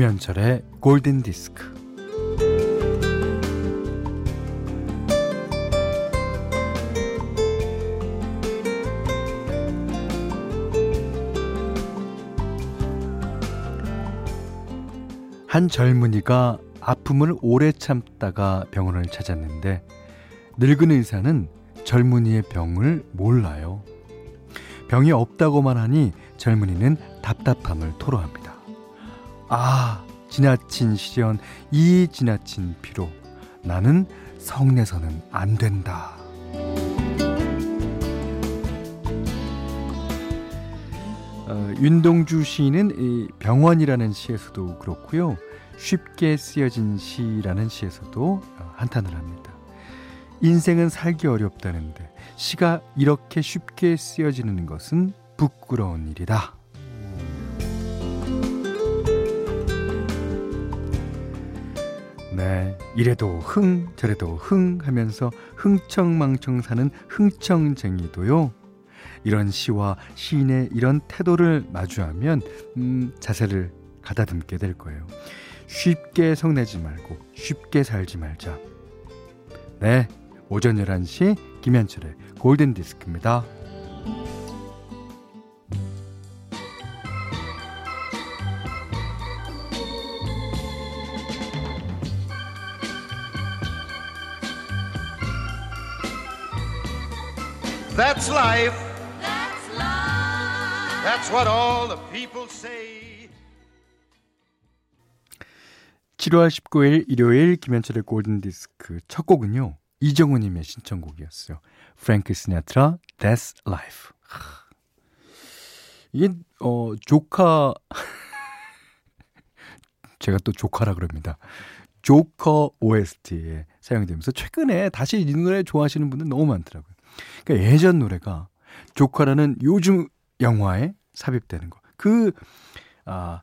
김현철의 골든 디스크. 한 젊은이가 아픔을 오래 참다가 병원을 찾았는데 늙은 의사는 젊은이의 병을 몰라요. 병이 없다고만 하니 젊은이는 답답함을 토로합니다. 아, 지나친 시련, 이 지나친 피로. 나는 성내서는 안 된다. 어, 윤동주 시인은 이 병원이라는 시에서도 그렇고요. 쉽게 쓰여진 시라는 시에서도 어, 한탄을 합니다. 인생은 살기 어렵다는데 시가 이렇게 쉽게 쓰여지는 것은 부끄러운 일이다. 이래도 흥, 저래도 흥 하면서 흥청망청 사는 흥청쟁이도요. 이런 시와 시인의 이런 태도를 마주하면 음, 자세를 가다듬게 될 거예요. 쉽게 성내지 말고 쉽게 살지 말자. 네, 오전 11시 김현철의 골든 디스크입니다. That's life. That's life. That's what all the people say. 7월 19일 일요일 김현철의 골든 디스크 첫 곡은요. 이정우 님의 신청곡이었어요. 프랭크 시나트라, That's Life. 이게 어 조카 제가 또 조카라 그럽니다. 조커 OST에 사용되면서 최근에 다시 이 노래 좋아하시는 분들 너무 많더라고요. 그러니까 예전 노래가 조커라는 요즘 영화에 삽입되는 거. 그, 아,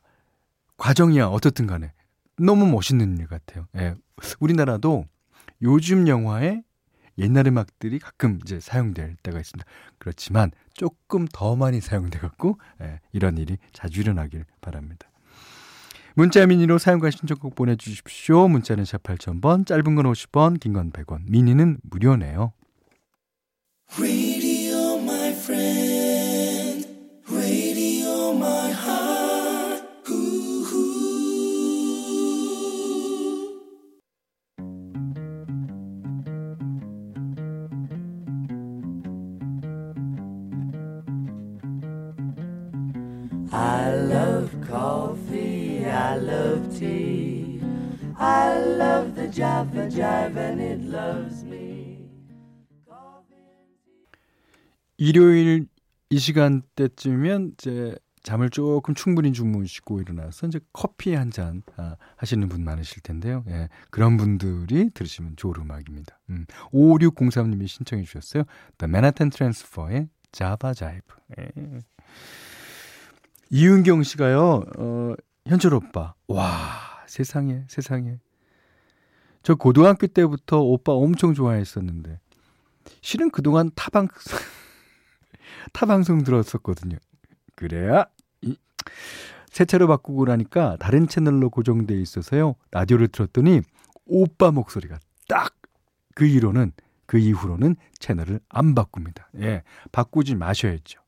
과정이야, 어떻든 간에. 너무 멋있는 일 같아요. 예. 우리나라도 요즘 영화에 옛날 음악들이 가끔 이제 사용될 때가 있습니다. 그렇지만 조금 더 많이 사용돼 갖고 예, 이런 일이 자주 일어나길 바랍니다. 문자 미니로 사용과 신청곡 보내주십시오. 문자는 샵 8000번, 짧은 건 50원, 긴 건 100원, 미니는 무료네요. Radio, my friend. Radio, my heart. Ooh. I love coffee. I love tea. I love the Java Jive 일요일 이 시간대쯤이면 이제 잠을 조금 충분히 주무시고 일어나서 이제 커피 한잔 아, 하시는 분 많으실 텐데요. 예, 그런 분들이 들으시면 좋을 음악입니다. 음, 5603님이 신청해 주셨어요. The Manhattan Transfer의 Java Jive. 예. 이은경 씨가요, 어, 현철 오빠. 와, 세상에, 세상에. 저 고등학교 때부터 오빠 엄청 좋아했었는데, 실은 그동안 타방, 타 방송 들었었거든요. 그래야, 이, 새 차로 바꾸고 나니까 다른 채널로 고정돼 있어서요, 라디오를 들었더니, 오빠 목소리가 딱 그 이후로는, 그 이후로는 채널을 안 바꿉니다. 예, 바꾸지 마셔야죠.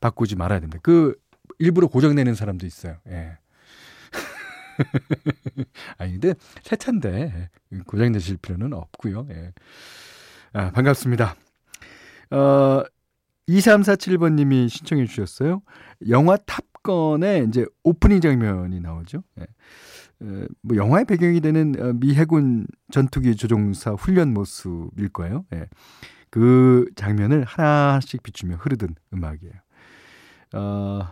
바꾸지 말아야 된다. 그 일부러 고정내는 사람도 있어요. 예. 아니 근데 새 차인데 고장내실 필요는 없고요. 예. 아, 반갑습니다. 어 2347번님이 신청해 주셨어요. 영화 탑건의 이제 오프닝 장면이 나오죠. 예. 어, 뭐 영화의 배경이 되는 어, 미 해군 전투기 조종사 훈련 모습일 거예요. 예. 그 장면을 하나씩 비추며 흐르던 음악이에요. 어,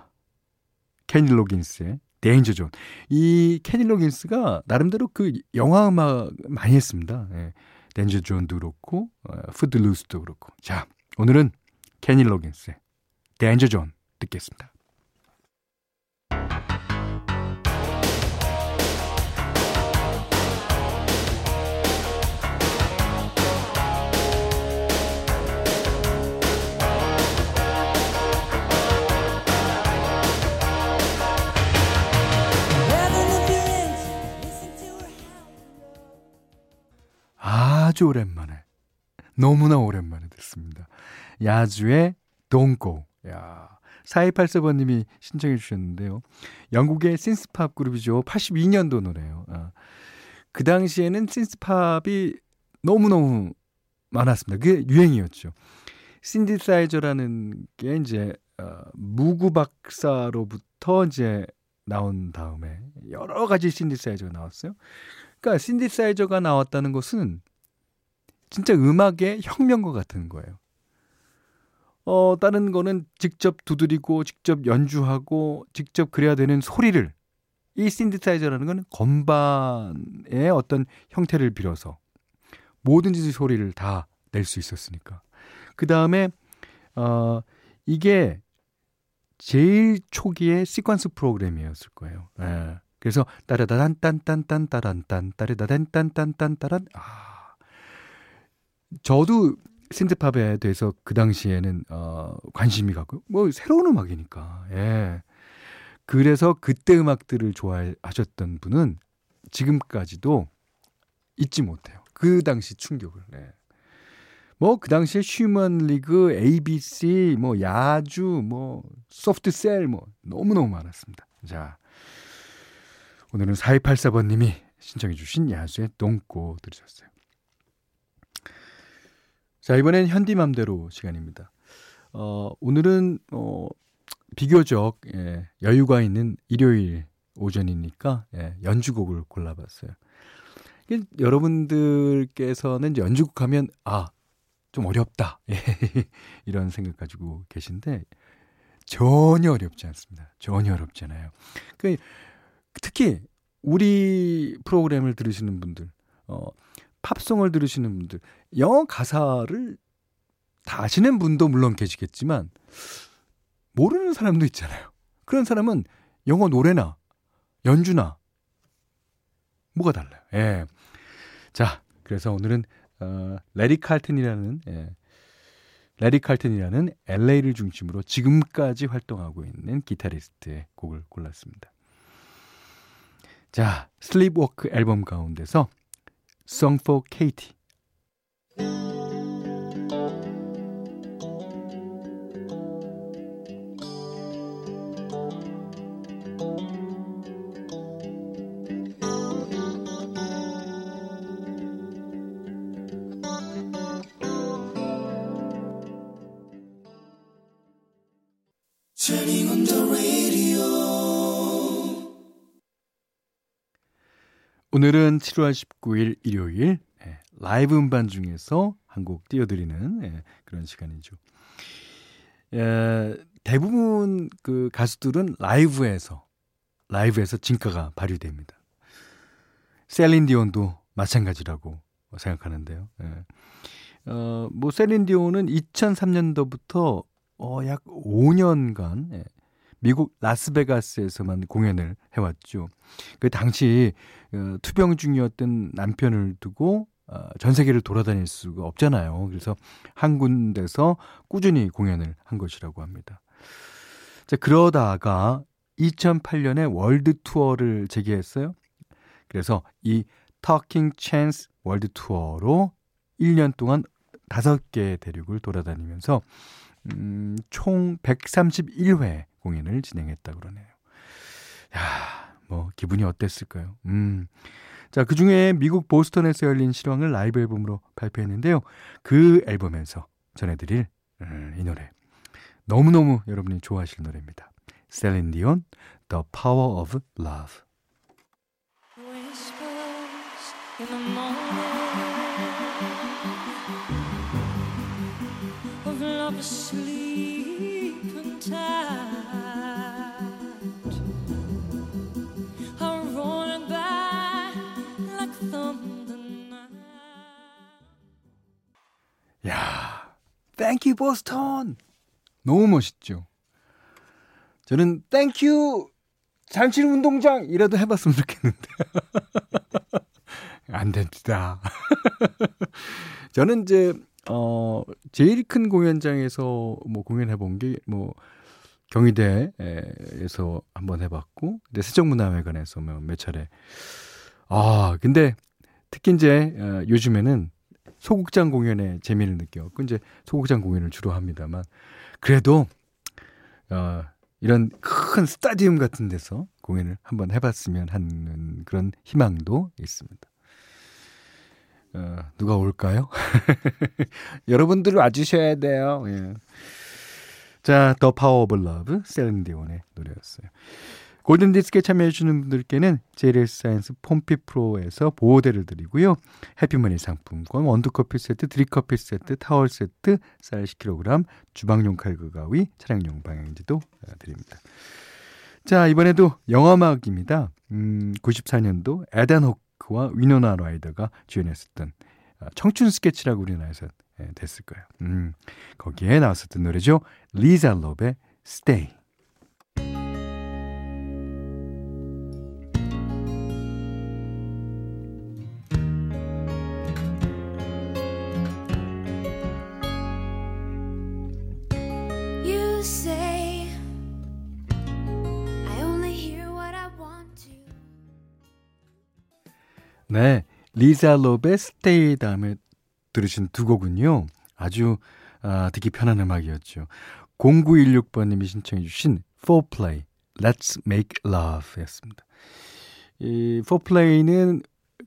케니 로긴스의 Danger Zone. 이 케니 로긴스가 나름대로 그 영화 음악 많이 했습니다. 예. Danger Zone도 그렇고 어, Footloose도 그렇고. 자, 오늘은 케니 로긴스의 Danger Zone 듣겠습니다. 아주 오랜만에 너무나 오랜만에 듣습니다. 야주의 Go. 야. 4284번님이 신청해 주셨는데요. 영국의 신스팝 그룹이죠. 82년도 노래예요. 아. 그 당시에는 신스팝이 너무너무 많았습니다. 그게 유행이었죠. 신디사이저라는 게 이제 어, 무구 박사로부터 이제 나온 다음에 여러 가지 신디사이저가 나왔어요. 그러니까 신디사이저가 나왔다는 것은 진짜 음악의 혁명과 같은 거예요. 어, 다른 거는 직접 두드리고 직접 연주하고 직접 그래야 되는 소리를 이 신디사이저라는 거는 건반의 어떤 형태를 빌어서 모든지 소리를 다 낼 수 있었으니까. 그 다음에 어 이게 제일 초기의 시퀀스 프로그램이었을 거예요. 예. 그래서 따라다단 딴딴딴 따란 딴 따르다단 딴딴 딴 따란 아 저도 신드팝에 대해서 그 당시에는 어 관심이 가고 뭐 새로운 음악이니까 예. 그래서 그때 음악들을 좋아하셨던 분은 지금까지도 잊지 못해요. 그 당시 충격을. 네. 뭐그 당시에 휴먼 리그, ABC, 뭐 야주, 뭐 소프트 셀 뭐 너무 너무 많았습니다. 자. 오늘은 4284번 님이 신청해 주신 야수의 똥꼬 들으셨어요. 자, 이번엔 현디맘대로 시간입니다. 어, 오늘은 어 비교적 예, 여유가 있는 일요일 오전이니까 예, 연주곡을 골라봤어요. 여러분들께서는 연주곡 하면 아, 좀 어렵다. 예, 이런 생각 가지고 계신데 전혀 어렵지 않습니다. 전혀 어렵지 않아요. 그 특히 우리 프로그램을 들으시는 분들, 어, 팝송을 들으시는 분들, 영어 가사를 다 아시는 분도 물론 계시겠지만 모르는 사람도 있잖아요. 그런 사람은 영어 노래나 연주나 뭐가 달라요. 예. 자, 그래서 오늘은 어, 레리 칼튼이라는 예, 레리 칼튼이라는 LA를 중심으로 지금까지 활동하고 있는 기타리스트의 곡을 골랐습니다. 자, Sleepwalk 앨범 가운데서 Song for Katie. 오늘은 7월 19일 일요일 예, 라이브 음반 중에서 한 곡 띄워드리는 예, 그런 시간이죠. 예, 대부분 그 가수들은 라이브에서 라이브에서 진가가 발휘됩니다. 셀린 디온도 마찬가지라고 생각하는데요. 예. 어, 뭐 셀린 디온은 2003년도부터 어, 약 5년간 예, 미국 라스베가스에서만 공연을 해왔죠. 그 당시 어, 투병 중이었던 남편을 두고 어, 전 세계를 돌아다닐 수가 없잖아요. 그래서 한 군데서 꾸준히 공연을 한 것이라고 합니다. 자, 그러다가 2008년에 월드 투어를 재개했어요. 그래서 이 Taking Chances 월드 투어로 1년 동안 5개 대륙을 돌아다니면서 음, 총 131회 공연을 진행했다 그러네요. 야, 뭐 기분이 어땠을까요? 음. 자, 그 중에 미국 보스턴에서 열린 실황을 라이브 앨범으로 발표했는데요. 그 앨범에서 전해드릴 음, 이 노래 너무너무 여러분이 좋아하실 노래입니다. 셀린 디온 The Power of Love 야, Thank you Boston. 너무 멋있죠. 저는 Thank you 잠실 운동장 이라도 해봤으면 좋겠는데 안 됩니다. 저는 이제 어 제일 큰 공연장에서 뭐 공연해 본 게 뭐 경희대에서 한번 해봤고, 근데 세종문화회관에서 뭐몇 차례. 아 근데 특히 이제 어, 요즘에는 소극장 공연의 재미를 느꼈고 이제 소극장 공연을 주로 합니다만 그래도 어, 이런 큰 스타디움 같은 데서 공연을 한번 해봤으면 하는 그런 희망도 있습니다. 어, 누가 올까요? 여러분들 와주셔야 돼요. 예. 자, The Power of Love 셀린디온의 노래였어요. 골든 디스크에 참여해주시는 분들께는 JLS 사이언스 폼피 프로에서 보호대를 드리고요. 해피머니 상품권, 원두커피 세트, 드립커피 세트, 타월 세트, 쌀 10kg, 주방용 칼과 가위, 차량용 방향제도 어, 드립니다. 자, 이번에도 영화음악입니다. 음, 94년도 에단 호크 와 위노나 라이더가 주연했었던 어, 청춘 스케치라고 우리나라에서 예, 됐을 거예요. 음, 거기에 나왔었던 노래죠. 리자 롭의 Stay. 네, 리자 롭의 스테이 다음에 들으신 두 곡은요. 아주 아, 듣기 편한 음악이었죠. 0916번님이 신청해 주신 Fourplay, Let's Make Love 였습니다. 이 Fourplay는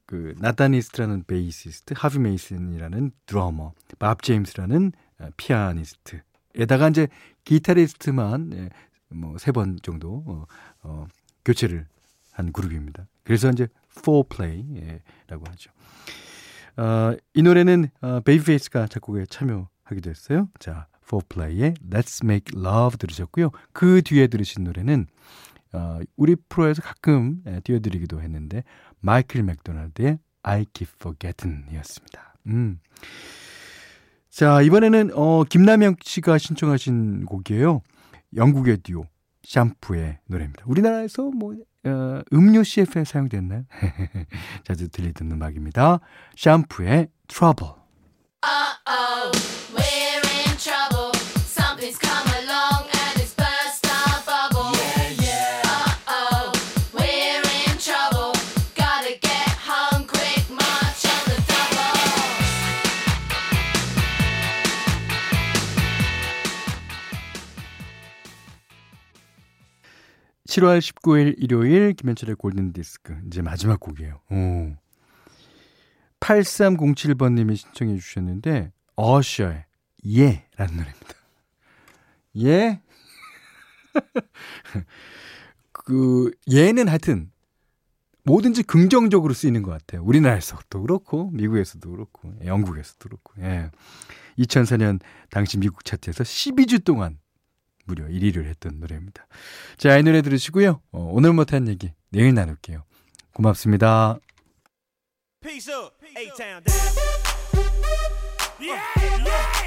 그 네이선 이스트라는 베이시스트, 하비 메이슨이라는 드러머, 밥 제임스라는 아, 피아니스트 에다가 이제 기타리스트만 예, 뭐세 번 정도 어, 어, 교체를 한 그룹입니다. 그래서 이제 Play라고 하죠. 어, 이 노래는 어, 베이비페이스가 작곡에 참여하기도 했어요. 자, Play의 Let's Make Love 들으셨고요. 그 뒤에 들으신 노래는 어, 우리 프로에서 가끔 예, 띄워드리기도 했는데 마이클 맥도날드의 I Keep Forgetting이었습니다. 음. 자 이번에는 어, 김남영 씨가 신청하신 곡이에요. 영국의 듀오 샴푸의 노래입니다. 우리나라에서 뭐 어, 음료 CF에 사용됐나요? 자주 들리던 음악입니다. 샴푸의. Uh-oh, 7월 19일 일요일 김현철의 골든디스크 이제 마지막 곡이에요. 오. 8307번님이 신청해 주셨는데 어셔의 예라는 노래입니다. 예? 그 예는 하여튼 뭐든지 긍정적으로 쓰이는 것 같아요. 우리나라에서도 그렇고 미국에서도 그렇고 영국에서도 그렇고. 예. 2004년 당시 미국 차트에서 12주 동안 무려 1위를 했던 노래입니다. 자, 이 노래 들으시고요. 어, 오늘 못한 얘기 내일 나눌게요. 고맙습니다. Peace up, A-Town down. Yeah, yeah.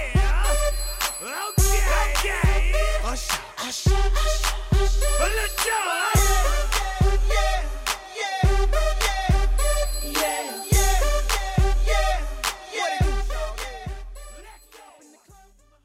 Okay, okay. Usher, usher, usher, usher. Let's go.